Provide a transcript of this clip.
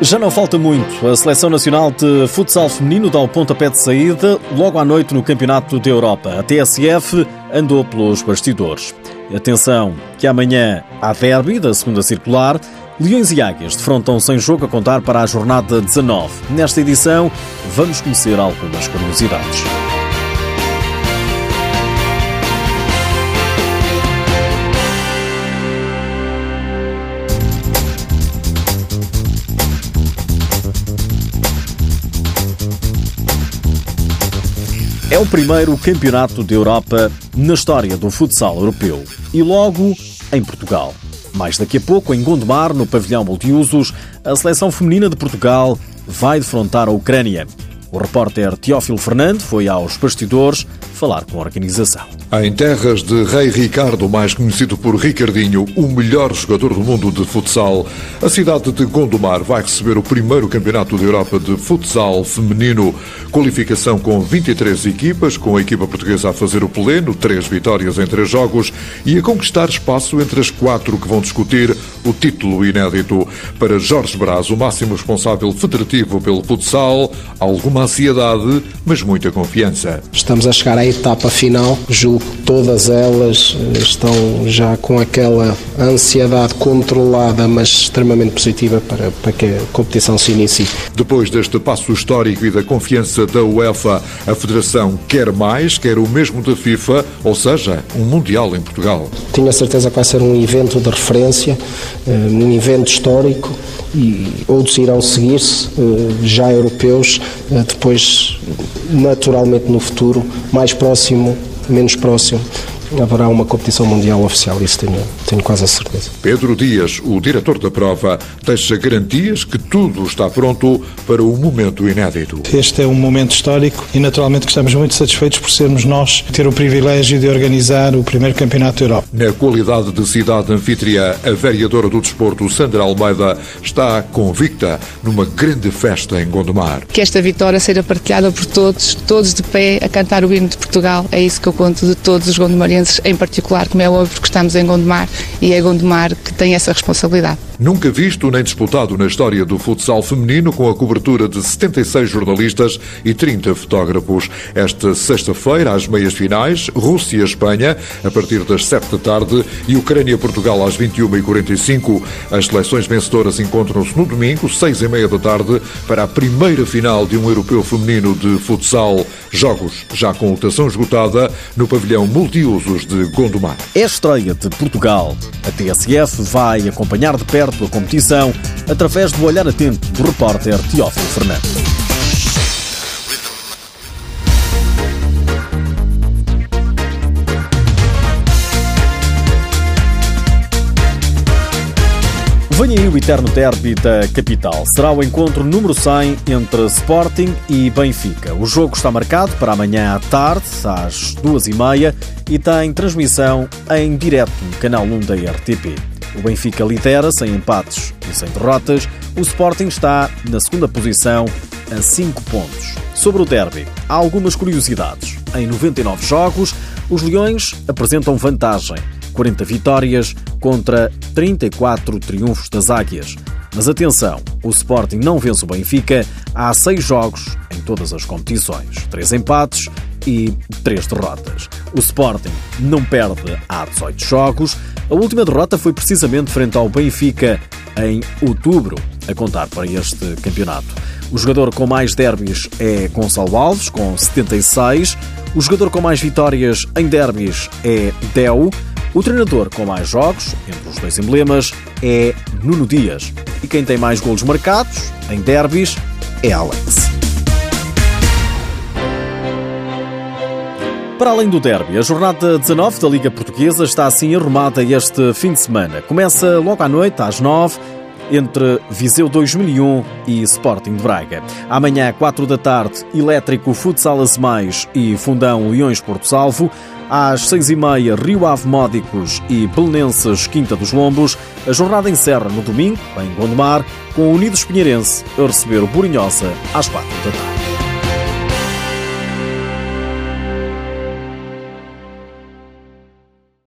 Já não falta muito. A Seleção Nacional de Futsal Feminino dá o pontapé de saída logo à noite no Campeonato da Europa. A TSF andou pelos bastidores. Atenção, que amanhã há derby da segunda circular. Leões e Águias defrontam sem jogo a contar para a jornada 19. Nesta edição, vamos conhecer algumas curiosidades. É o primeiro campeonato da Europa na história do futsal europeu e logo em Portugal. Mais daqui a pouco, em Gondomar, no pavilhão multiusos, a seleção feminina de Portugal vai defrontar a Ucrânia. O repórter Teófilo Fernando foi aos bastidores falar com a organização. Em terras de Rei Ricardo, mais conhecido por Ricardinho, o melhor jogador do mundo de futsal, a cidade de Gondomar vai receber o primeiro campeonato da Europa de futsal feminino. Qualificação com 23 equipas, com a equipa portuguesa a fazer o pleno, três vitórias em três jogos e a conquistar espaço entre as quatro que vão discutir o título inédito. Para Jorge Braz, o máximo responsável federativo pelo futsal, alguma ansiedade, mas muita confiança. Estamos a chegar à etapa final, julgo que todas elas eh, estão já com aquela ansiedade controlada, mas extremamente positiva para, para que a competição se inicie. Depois deste passo histórico e da confiança da UEFA, a Federação quer mais, quer o mesmo da FIFA, ou seja, um Mundial em Portugal. Tenho a certeza que vai ser um evento de referência, eh, um evento histórico e outros irão seguir-se, eh, já europeus, depois naturalmente no futuro, mais próximo, menos próximo, haverá uma competição mundial oficial, isso tenho, tenho quase a certeza. Pedro Dias, o diretor da prova, deixa garantias que tudo está pronto para o momento inédito. Este é um momento histórico e naturalmente que estamos muito satisfeitos por sermos nós ter o privilégio de organizar o primeiro campeonato da Europa. Na qualidade de cidade anfitriã, a vereadora do desporto, Sandra Almeida, está convicta numa grande festa em Gondomar. Que esta vitória seja partilhada por todos, todos de pé a cantar o hino de Portugal. É isso que eu conto de todos os gondomarianos em particular, como é óbvio, porque estamos em Gondomar e é Gondomar que tem essa responsabilidade. Nunca visto nem disputado na história do futsal feminino, com a cobertura de 76 jornalistas e 30 fotógrafos. Esta sexta-feira, às meias finais, Rússia-Espanha, a partir das 7 da tarde, e Ucrânia-Portugal às 21h45. As seleções vencedoras encontram-se no domingo, 6 e meia da tarde, para a primeira final de um europeu feminino de futsal. Jogos já com lotação esgotada no pavilhão multiusos de Gondomar. É a estreia de Portugal. A TSF vai acompanhar de perto a competição através do olhar atento do repórter Teófilo Fernandes. Vem aí o eterno derby da capital. Será o encontro número 100 entre Sporting e Benfica. O jogo está marcado para amanhã à tarde, às duas e meia, e tem transmissão em direto no canal 1 da RTP. O Benfica lidera sem empates e sem derrotas. O Sporting está na segunda posição a 5 pontos. Sobre o derby, há algumas curiosidades. Em 99 jogos, os Leões apresentam vantagem. 40 vitórias contra 34 triunfos das Águias. Mas atenção, o Sporting não vence o Benfica há 6 jogos em todas as competições. 3 empates e 3 derrotas. O Sporting não perde há 18 jogos, a última derrota foi precisamente frente ao Benfica em outubro, a contar para este campeonato. O jogador com mais derbys é Gonçalo Alves, com 76. O jogador com mais vitórias em derbys é Del. O treinador com mais jogos, entre os dois emblemas, é Nuno Dias. E quem tem mais golos marcados em derbys é Alex. Para além do derby, a jornada 19 da Liga Portuguesa está assim arrumada este fim de semana. Começa logo à noite, às 9 entre Viseu 2001 e Sporting de Braga. Amanhã, 4 da tarde, Elétrico Futsal Mais e Fundão Leões Porto Salvo. Às seis e meia, Rio Ave Módicos e Belenenses Quinta dos Lombos. A jornada encerra no domingo, em Gondomar, com o Unidos Pinheirense a receber o Burinhosa às quatro da tarde.